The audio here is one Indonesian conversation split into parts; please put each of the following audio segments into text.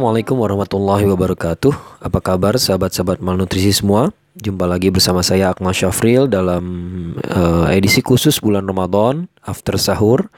Assalamualaikum warahmatullahi wabarakatuh. Apa kabar sahabat-sahabat malnutrisi semua? Jumpa lagi bersama saya Akmal Syafril dalam uh, edisi khusus bulan Ramadan After Sahur.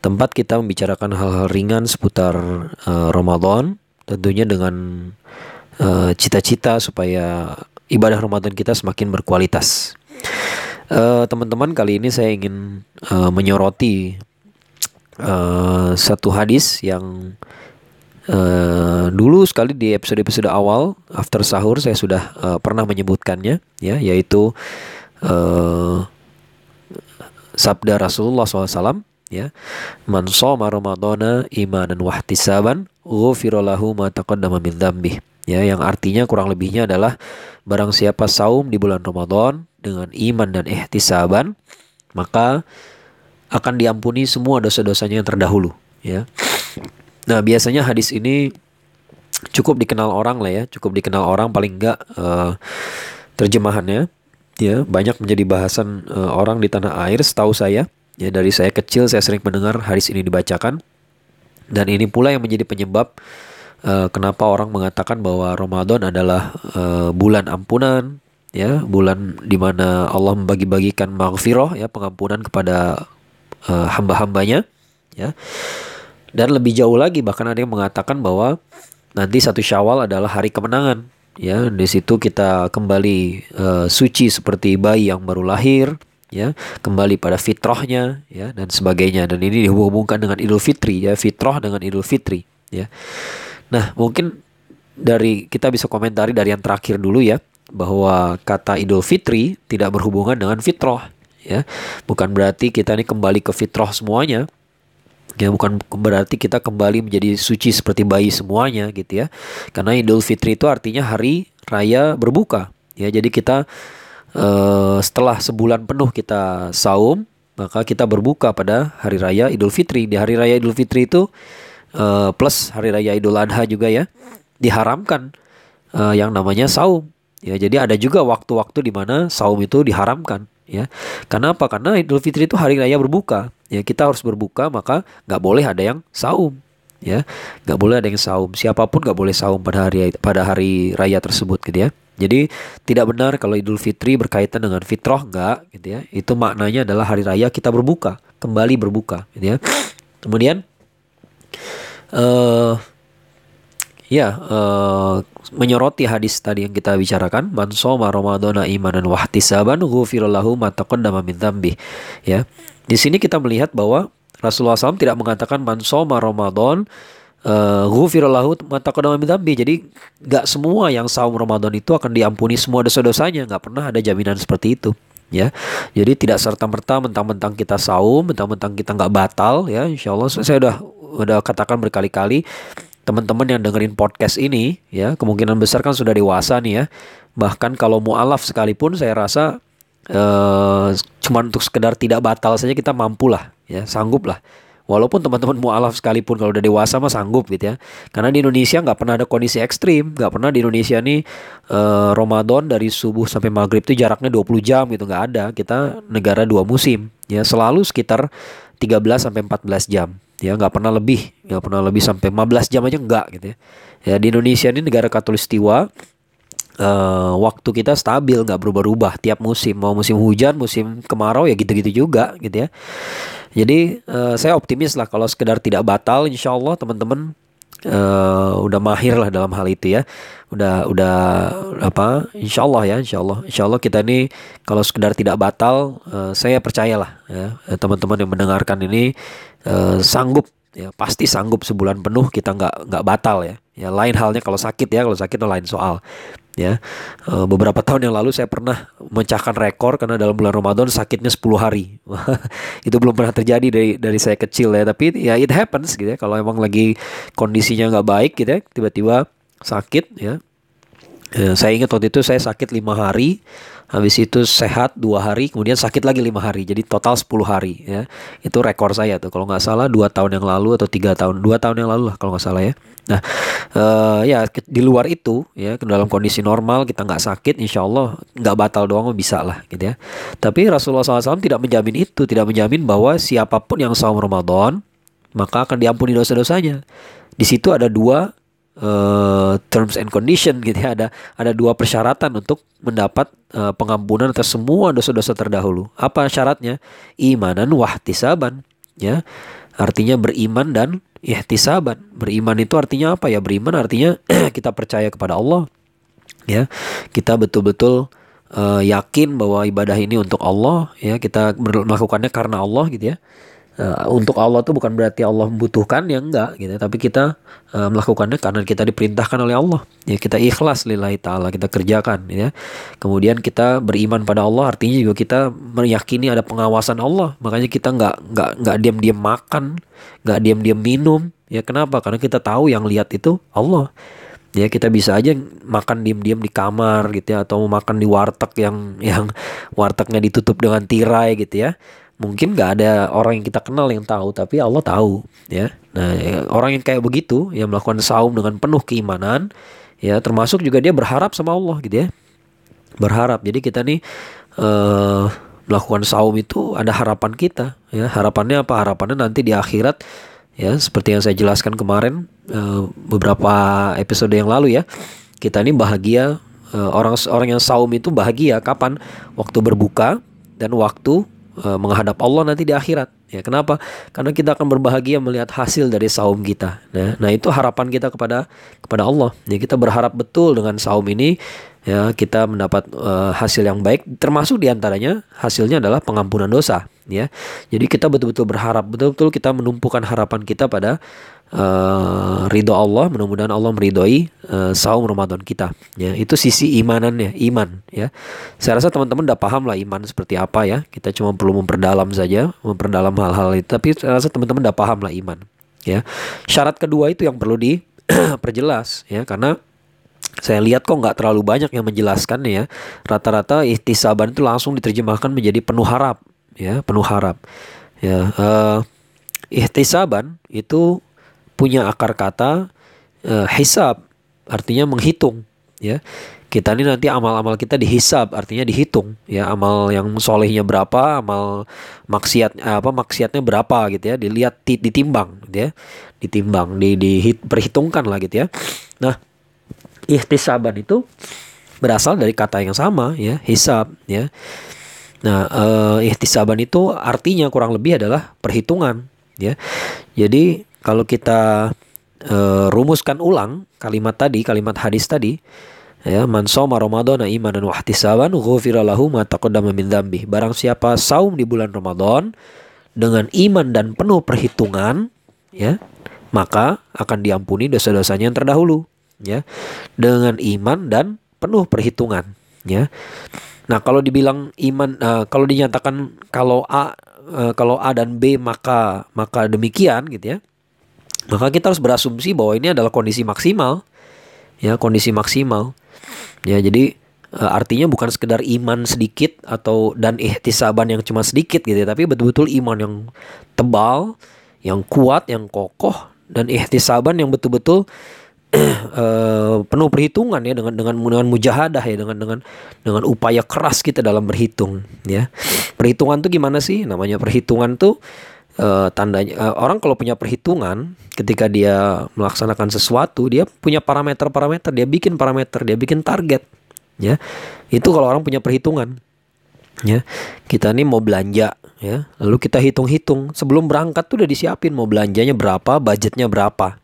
Tempat kita membicarakan hal-hal ringan seputar uh, Ramadan Tentunya dengan eh, cita-cita uh, supaya ibadah Ramadan kita semakin berkualitas. Teman-teman uh, kali ini saya ingin uh, menyoroti uh, satu hadis yang Uh, dulu sekali di episode-episode awal after sahur saya sudah uh, pernah menyebutkannya ya yaitu uh, sabda Rasulullah SAW ya man shoma ramadhana imanan wahtisaban ghufira lahu ma taqaddama min dzambih ya yang artinya kurang lebihnya adalah barang siapa saum di bulan Ramadan dengan iman dan ihtisaban maka akan diampuni semua dosa-dosanya yang terdahulu ya Nah, biasanya hadis ini cukup dikenal orang lah ya, cukup dikenal orang paling enggak uh, terjemahannya ya banyak menjadi bahasan uh, orang di tanah air setahu saya. Ya dari saya kecil saya sering mendengar hadis ini dibacakan dan ini pula yang menjadi penyebab uh, kenapa orang mengatakan bahwa Ramadan adalah uh, bulan ampunan ya, bulan di mana Allah membagi-bagikan maghfirah ya, pengampunan kepada uh, hamba-hambanya ya. Dan lebih jauh lagi bahkan ada yang mengatakan bahwa nanti satu Syawal adalah hari kemenangan. Ya, di situ kita kembali uh, suci seperti bayi yang baru lahir, ya, kembali pada fitrahnya, ya, dan sebagainya. Dan ini dihubungkan dengan Idul Fitri, ya, fitrah dengan Idul Fitri, ya. Nah, mungkin dari kita bisa komentari dari yang terakhir dulu ya, bahwa kata Idul Fitri tidak berhubungan dengan fitrah, ya. Bukan berarti kita ini kembali ke fitrah semuanya, Ya bukan berarti kita kembali menjadi suci seperti bayi semuanya gitu ya. Karena Idul Fitri itu artinya hari raya berbuka. Ya jadi kita uh, setelah sebulan penuh kita saum, maka kita berbuka pada hari raya Idul Fitri. Di hari raya Idul Fitri itu uh, plus hari raya Idul Adha juga ya diharamkan uh, yang namanya saum. Ya jadi ada juga waktu-waktu di mana saum itu diharamkan ya. Karena apa? Karena Idul Fitri itu hari raya berbuka ya kita harus berbuka maka nggak boleh ada yang saum ya. Nggak boleh ada yang saum. Siapa pun nggak boleh saum pada hari pada hari raya tersebut gitu ya. Jadi tidak benar kalau Idul Fitri berkaitan dengan fitrah enggak gitu ya. Itu maknanya adalah hari raya kita berbuka kembali berbuka gitu ya. Kemudian uh, ya uh, menyoroti hadis tadi yang kita bicarakan man soma imanan wahtisaban ghufirallahu ma taqaddama min dzambi ya di sini kita melihat bahwa Rasulullah SAW tidak mengatakan man soma Ramadan uh, Jadi nggak semua yang saum Ramadan itu akan diampuni semua dosa-dosanya. Nggak pernah ada jaminan seperti itu. Ya, jadi tidak serta merta mentang-mentang kita saum, mentang-mentang kita nggak batal. Ya, insya Allah saya udah udah katakan berkali-kali teman-teman yang dengerin podcast ini ya kemungkinan besar kan sudah dewasa nih ya bahkan kalau mualaf sekalipun saya rasa uh, cuma untuk sekedar tidak batal saja kita mampu lah ya sanggup lah Walaupun teman-teman mualaf sekalipun kalau udah dewasa mah sanggup gitu ya. Karena di Indonesia nggak pernah ada kondisi ekstrim, nggak pernah di Indonesia nih uh, Ramadan dari subuh sampai maghrib itu jaraknya 20 jam gitu nggak ada. Kita negara dua musim ya selalu sekitar 13 sampai 14 jam ya nggak pernah lebih nggak pernah lebih sampai 15 jam aja nggak gitu ya ya di Indonesia ini negara katulistiwa uh, waktu kita stabil nggak berubah-ubah. Tiap musim mau musim hujan musim kemarau ya gitu-gitu juga gitu ya. Jadi uh, saya optimis lah kalau sekedar tidak batal insya Allah teman-teman uh, udah mahir lah dalam hal itu ya. Udah udah apa insya Allah ya insya Allah. Insya Allah kita ini kalau sekedar tidak batal uh, saya percayalah ya teman-teman yang mendengarkan ini uh, sanggup ya pasti sanggup sebulan penuh kita nggak nggak batal ya. Ya lain halnya kalau sakit ya kalau sakit itu lain soal. Ya uh, beberapa tahun yang lalu saya pernah memecahkan rekor karena dalam bulan Ramadan sakitnya 10 hari. Itu belum pernah terjadi dari dari saya kecil ya tapi ya it happens gitu ya. Kalau emang lagi kondisinya nggak baik gitu ya tiba-tiba sakit ya. Uh, saya ingat waktu itu saya sakit lima hari habis itu sehat dua hari kemudian sakit lagi lima hari. Jadi total 10 hari ya. Itu rekor saya tuh. Kalau nggak salah dua tahun yang lalu atau tiga tahun dua tahun yang lalu lah kalau nggak salah ya. Nah uh, ya di luar itu ya dalam kondisi normal kita nggak sakit insya Allah nggak batal doang bisa lah gitu ya. Tapi Rasulullah SAW tidak menjamin itu tidak menjamin bahwa siapa pun yang saum Ramadan maka akan diampuni dosa-dosanya. Di situ ada dua uh, terms and condition gitu ya. Ada ada dua persyaratan untuk mendapat uh, pengampunan atas semua dosa-dosa terdahulu. Apa syaratnya? Imanan wahtisaban ya. Artinya beriman dan ihtisaban. Beriman itu artinya apa? Ya beriman artinya kita percaya kepada Allah ya. Kita betul-betul uh, yakin bahwa ibadah ini untuk Allah ya. Kita melakukannya karena Allah gitu ya Uh, untuk Allah tuh bukan berarti Allah membutuhkan ya enggak gitu. Tapi kita uh, melakukannya karena kita diperintahkan oleh Allah. Ya kita ikhlas lillahi taala kita kerjakan ya. Kemudian kita beriman pada Allah artinya juga kita meyakini ada pengawasan Allah. Makanya kita enggak enggak enggak diam-diam makan enggak diam-diam minum ya. Kenapa? Karena kita tahu yang lihat itu Allah. Ya kita bisa aja makan diem-diem di kamar gitu ya atau makan di warteg yang yang wartegnya ditutup dengan tirai gitu ya mungkin nggak ada orang yang kita kenal yang tahu tapi Allah tahu ya. Nah orang yang kayak begitu yang melakukan saum dengan penuh keimanan ya termasuk juga dia berharap sama Allah gitu ya. Berharap. Jadi kita nih uh, melakukan saum itu ada harapan kita ya. Harapannya apa? Harapannya nanti di akhirat ya. Seperti yang saya jelaskan kemarin uh, beberapa episode yang lalu ya. Kita ini bahagia uh, orang orang yang saum itu bahagia. Kapan? Waktu berbuka dan waktu uh, menghadap Allah nanti di akhirat. Ya, kenapa? Karena kita akan berbahagia melihat hasil dari saum kita. Nah, nah itu harapan kita kepada kepada Allah. Ya, kita berharap betul dengan saum ini ya kita mendapat uh, hasil yang baik termasuk di antaranya hasilnya adalah pengampunan dosa ya jadi kita betul-betul berharap betul-betul kita menumpukan harapan kita pada uh, ridho Allah mudah-mudahan Allah meridhoi uh, saum Ramadan kita. Ya itu sisi imanannya iman ya. Saya rasa teman-teman udah paham lah iman seperti apa ya. Kita cuma perlu memperdalam saja memperdalam hal-hal itu. Tapi saya rasa teman-teman udah paham lah iman ya. Syarat kedua itu yang perlu diperjelas ya. Karena saya lihat kok nggak terlalu banyak yang menjelaskan ya. Rata-rata ihtisaban itu langsung diterjemahkan menjadi penuh harap, ya, penuh harap. Ya, uh, ihtisaban itu punya akar kata uh, hisab, artinya menghitung, ya. Kita ini nanti amal-amal kita dihisab, artinya dihitung, ya. Amal yang solehnya berapa, amal maksiat apa maksiatnya berapa gitu ya, dilihat ditimbang, gitu ya, ditimbang, di diperhitungkan lah gitu ya. Nah, ihtisaban itu berasal dari kata yang sama ya hisab ya nah uh, ihtisaban itu artinya kurang lebih adalah perhitungan ya jadi kalau kita uh, rumuskan ulang kalimat tadi kalimat hadis tadi ya man soma ramadhana imanan wa ihtisaban ghufira lahu ma taqaddama min barang siapa saum di bulan Ramadan dengan iman dan penuh perhitungan ya maka akan diampuni dosa-dosanya yang terdahulu ya dengan iman dan penuh perhitungan ya. Nah kalau dibilang iman uh, kalau dinyatakan kalau A uh, kalau A dan B maka maka demikian gitu ya maka kita harus berasumsi bahwa ini adalah kondisi maksimal. Ya kondisi maksimal. Ya jadi uh, artinya bukan sekedar iman sedikit atau dan ihtisaban yang cuma sedikit gitu ya tapi betul-betul iman yang tebal yang kuat yang kokoh dan ihtisaban yang betul-betul uh, penuh perhitungan ya dengan dengan dengan mujahadah ya dengan dengan dengan upaya keras kita dalam berhitung ya. Perhitungan tuh gimana sih? Namanya perhitungan tuh uh, tandanya uh, orang kalau punya perhitungan ketika dia melaksanakan sesuatu dia punya parameter-parameter dia bikin parameter dia bikin target ya. Itu kalau orang punya perhitungan ya. Kita nih mau belanja ya. Lalu kita hitung-hitung sebelum berangkat tuh udah disiapin mau belanjanya berapa budgetnya berapa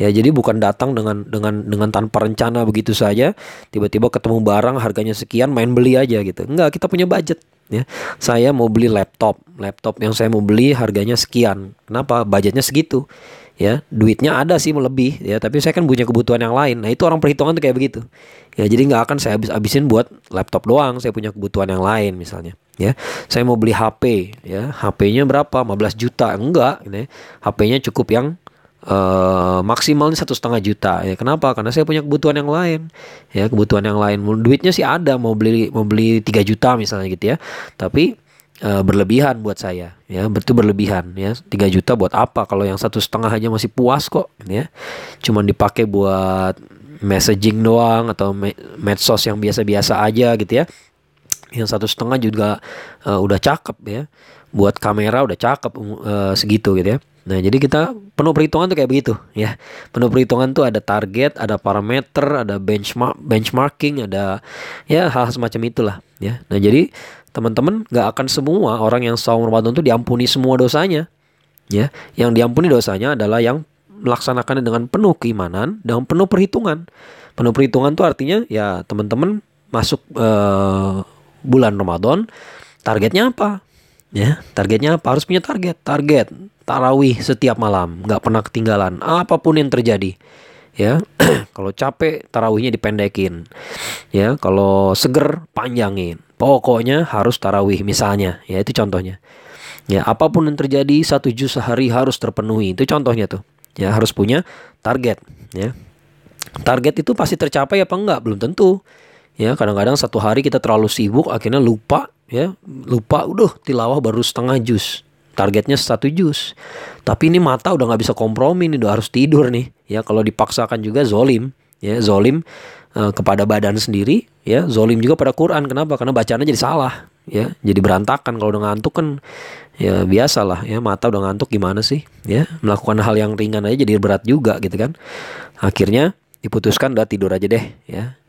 Ya, jadi bukan datang dengan dengan dengan tanpa rencana begitu saja, tiba-tiba ketemu barang harganya sekian main beli aja gitu. Enggak, kita punya budget ya. Saya mau beli laptop. Laptop yang saya mau beli harganya sekian. Kenapa? Budgetnya segitu. Ya, duitnya ada sih lebih ya, tapi saya kan punya kebutuhan yang lain. Nah, itu orang perhitungan tuh kayak begitu. Ya, jadi nggak akan saya habis-habisin buat laptop doang, saya punya kebutuhan yang lain misalnya. Ya, saya mau beli HP, ya, HP-nya berapa? 15 juta. Enggak, ya. HP-nya cukup yang uh, maksimalnya satu setengah juta. Ya kenapa? Karena saya punya kebutuhan yang lain. Ya kebutuhan yang lain. Duitnya sih ada mau beli mau beli 3 juta misalnya gitu ya. Tapi uh, berlebihan buat saya. Ya betul berlebihan. Ya 3 juta buat apa? Kalau yang satu setengah aja masih puas kok. Ya cuman dipakai buat messaging doang atau medsos yang biasa-biasa aja gitu ya. Yang satu setengah juga uh, udah cakep ya. Buat kamera udah cakep uh, segitu gitu ya Nah, jadi kita penuh perhitungan tuh kayak begitu ya. Penuh perhitungan tuh ada target, ada parameter, ada benchmark, benchmarking, ada ya hal, -hal semacam itulah ya. Nah, jadi teman-teman gak akan semua orang yang saum Ramadan tuh diampuni semua dosanya. Ya, yang diampuni dosanya adalah yang melaksanakannya dengan penuh keimanan dan penuh perhitungan. Penuh perhitungan tuh artinya ya teman-teman masuk uh, bulan Ramadan targetnya apa? Ya, targetnya apa? Harus punya target. Target tarawih setiap malam, nggak pernah ketinggalan. Apa pun yang terjadi, ya. kalau capek, tarawihnya dipendekin. Ya, kalau seger, panjangin. Pokoknya harus tarawih misalnya. Ya, itu contohnya. Ya, apa pun yang terjadi satu juz sehari harus terpenuhi. Itu contohnya tuh. Ya, harus punya target. Ya, target itu pasti tercapai apa enggak? Belum tentu. Ya, kadang-kadang satu hari kita terlalu sibuk, akhirnya lupa ya lupa udah tilawah baru setengah jus. Targetnya satu jus. Tapi ini mata udah nggak bisa kompromi nih udah harus tidur nih. Ya kalau dipaksakan juga zolim. Ya zolim uh, kepada badan sendiri. Ya zolim juga pada Quran. Kenapa? Karena bacaannya jadi salah. Ya jadi berantakan kalau udah ngantuk kan. Ya biasalah. Ya mata udah ngantuk gimana sih? Ya melakukan hal yang ringan aja jadi berat juga gitu kan. Akhirnya diputuskan udah tidur aja deh. Ya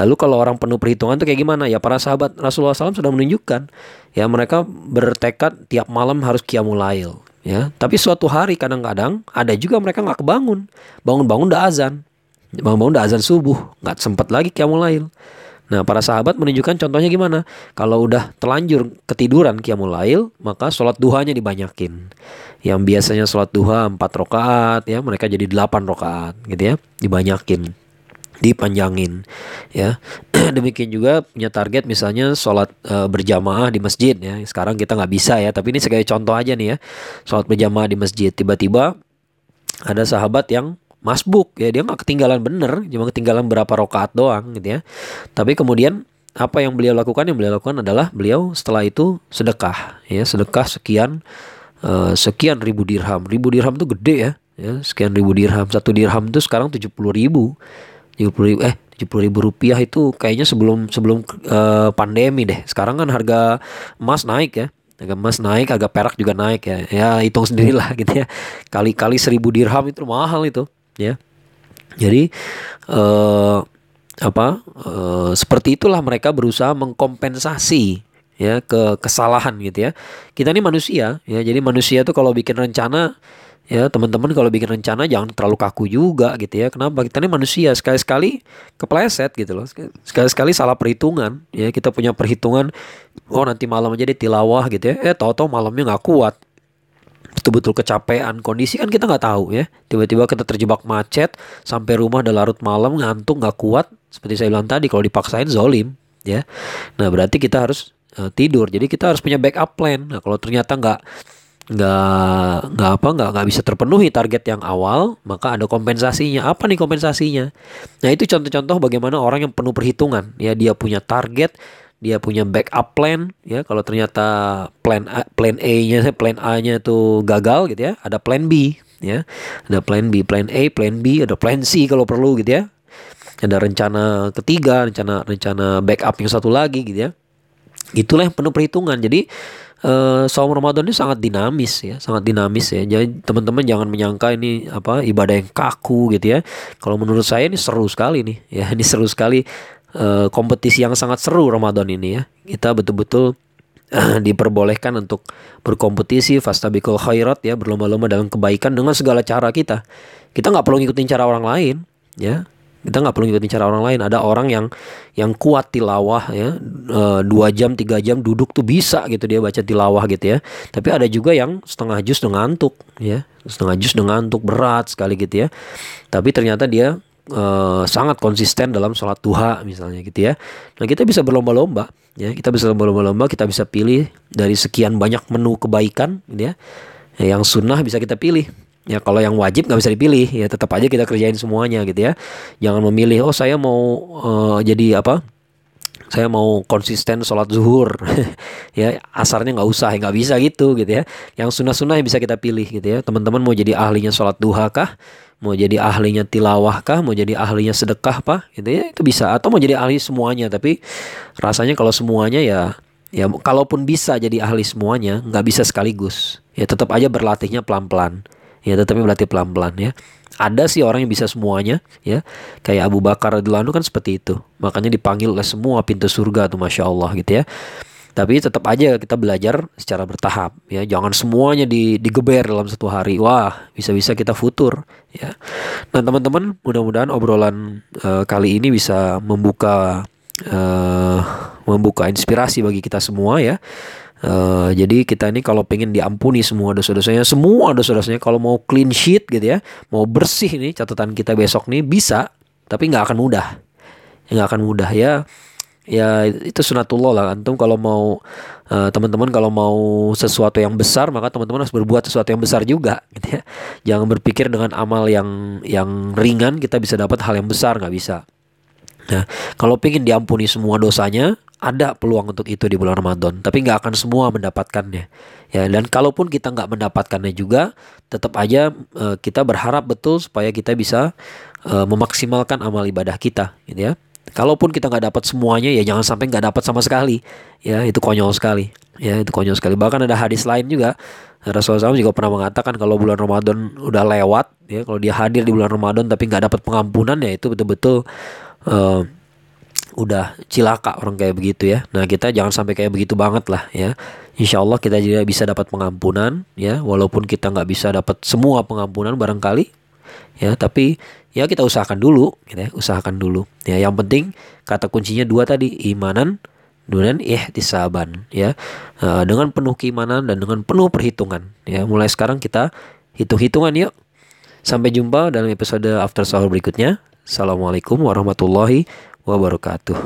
Lalu kalau orang penuh perhitungan itu kayak gimana? Ya para sahabat Rasulullah SAW sudah menunjukkan ya mereka bertekad tiap malam harus kiamulail ya. Tapi suatu hari kadang-kadang ada juga mereka nggak kebangun, bangun-bangun udah azan, bangun-bangun udah azan subuh, nggak sempat lagi kiamulail. Nah para sahabat menunjukkan contohnya gimana? Kalau udah telanjur ketiduran kiamulail, maka sholat duhanya dibanyakin. Yang biasanya sholat duha 4 rakaat ya mereka jadi 8 rakaat gitu ya, dibanyakin dipanjangin ya. Demikian juga punya target misalnya sholat e, berjamaah di masjid ya. Sekarang kita nggak bisa ya. Tapi ini sebagai contoh aja nih ya. Sholat berjamaah di masjid. Tiba-tiba ada sahabat yang masbuk ya. Dia nggak ketinggalan bener cuma ketinggalan berapa rokaat doang gitu ya. Tapi kemudian apa yang beliau lakukan? Yang beliau lakukan adalah beliau setelah itu sedekah ya. Sedekah sekian uh, sekian ribu dirham. Ribu dirham itu gede ya. Ya sekian ribu dirham. Satu dirham itu sekarang tujuh puluh ribu 70 ribu eh 70 ribu rupiah itu kayaknya sebelum sebelum uh, pandemi deh. Sekarang kan harga emas naik ya. Harga emas naik, harga perak juga naik ya. Ya hitung sendirilah gitu ya. Kali-kali seribu dirham itu mahal itu ya. Jadi uh, apa uh, seperti itulah mereka berusaha mengkompensasi ya ke kesalahan gitu ya. Kita ini manusia ya. Jadi manusia tuh kalau bikin rencana ya teman-teman kalau bikin rencana jangan terlalu kaku juga gitu ya. Kenapa? Kita ini manusia sekali-sekali kepleset gitu loh. Sekali-sekali salah perhitungan. Ya kita punya perhitungan oh nanti malam aja tilawah gitu ya. Eh tau-tau malamnya nggak kuat. Betul-betul kecapean. Kondisi kan kita nggak tahu ya. Tiba-tiba kita terjebak macet sampai rumah udah larut malam ngantuk nggak kuat. Seperti saya bilang tadi kalau dipaksain zolim ya. Nah berarti kita harus uh, tidur. Jadi kita harus punya backup plan. Nah kalau ternyata nggak nggak nggak apa nggak nggak bisa terpenuhi target yang awal maka ada kompensasinya. Apa nih kompensasinya? Nah itu contoh-contoh bagaimana orang yang penuh perhitungan. Ya dia punya target dia punya backup plan ya. Kalau ternyata plan A, plan A-nya plan A-nya itu gagal gitu ya ada plan B ya. Ada plan B plan A plan B ada plan C kalau perlu gitu ya. Ada rencana ketiga rencana rencana backup yang satu lagi gitu ya. Itulah yang penuh perhitungan. Jadi uh, saum Ramadan ini sangat dinamis ya, sangat dinamis ya. Jadi teman-teman jangan menyangka ini apa ibadah yang kaku gitu ya. Kalau menurut saya ini seru sekali nih ya, ini seru sekali uh, kompetisi yang sangat seru Ramadan ini ya. Kita betul-betul uh, diperbolehkan untuk berkompetisi fastabikul khairat ya, berlomba-lomba dalam kebaikan dengan segala cara kita. Kita nggak perlu ngikutin cara orang lain ya kita nggak perlu ngikutin cara orang lain. Ada orang yang yang kuat tilawah ya. E, dua jam tiga jam duduk tuh bisa gitu dia baca tilawah gitu ya. Tapi ada juga yang setengah jus dengan ngantuk ya. Setengah jus dengan ngantuk berat sekali gitu ya. Tapi ternyata dia e, sangat konsisten dalam sholat duha misalnya gitu ya. Nah kita bisa berlomba-lomba ya. Kita bisa berlomba-lomba kita bisa pilih dari sekian banyak menu kebaikan gitu ya. Yang sunnah bisa kita pilih Ya kalau yang wajib nggak bisa dipilih ya tetap aja kita kerjain semuanya gitu ya. Jangan memilih oh saya mau uh, jadi apa? Saya mau konsisten sholat zuhur ya asarnya nggak usah nggak bisa gitu gitu ya. Yang sunnah-sunnah yang bisa kita pilih gitu ya. Teman-teman mau jadi ahlinya sholat duha kah? Mau jadi ahlinya tilawah kah? Mau jadi ahlinya sedekah apa? Gitu ya itu bisa atau mau jadi ahli semuanya tapi rasanya kalau semuanya ya Ya, kalaupun bisa jadi ahli semuanya, nggak bisa sekaligus. Ya, tetap aja berlatihnya pelan-pelan. Ya, tetapnya berlatih pelan-pelan ya. Ada sih orang yang bisa semuanya, ya. Kayak Abu Bakar radhiyallahu kan seperti itu. Makanya dipanggil oleh semua pintu surga tuh, masya Allah gitu ya. Tapi tetap aja kita belajar secara bertahap ya. Jangan semuanya di, digeber dalam satu hari. Wah, bisa-bisa kita futur ya. Nah, teman-teman, mudah-mudahan obrolan uh, kali ini bisa membuka uh, membuka inspirasi bagi kita semua ya. Uh, jadi kita ini kalau pengen diampuni semua dosa-dosanya, semua dosa-dosanya kalau mau clean sheet gitu ya, mau bersih nih catatan kita besok nih bisa, tapi nggak akan mudah, nggak akan mudah ya. Ya itu sunatullah lah. Antum kalau mau uh, teman-teman kalau mau sesuatu yang besar maka teman-teman harus berbuat sesuatu yang besar juga gitu ya. Jangan berpikir dengan amal yang yang ringan kita bisa dapat hal yang besar nggak bisa. Nah kalau ingin diampuni semua dosanya ada peluang untuk itu di bulan Ramadan tapi nggak akan semua mendapatkannya ya dan kalaupun kita nggak mendapatkannya juga tetap aja uh, kita berharap betul supaya kita bisa uh, memaksimalkan amal ibadah kita gitu ya Kalaupun kita nggak dapat semuanya ya jangan sampai nggak dapat sama sekali. Ya itu konyol sekali. Ya itu konyol sekali. Bahkan ada hadis lain juga Rasulullah SAW juga pernah mengatakan kalau bulan Ramadan udah lewat ya kalau dia hadir di bulan Ramadan tapi nggak dapat pengampunan ya itu betul-betul uh, udah cilaka orang kayak begitu ya. Nah kita jangan sampai kayak begitu banget lah ya. Insya Allah kita juga bisa dapat pengampunan ya walaupun kita nggak bisa dapat semua pengampunan barangkali ya tapi ya kita usahakan dulu gitu ya usahakan dulu ya. Yang penting kata kuncinya dua tadi imanan dan ihtisaban ya. Uh, dengan penuh keimanan dan dengan penuh perhitungan ya. Mulai sekarang kita hitung-hitungan yuk. Sampai jumpa dalam episode after sahur berikutnya. Assalamualaikum warahmatullahi wabarakatuh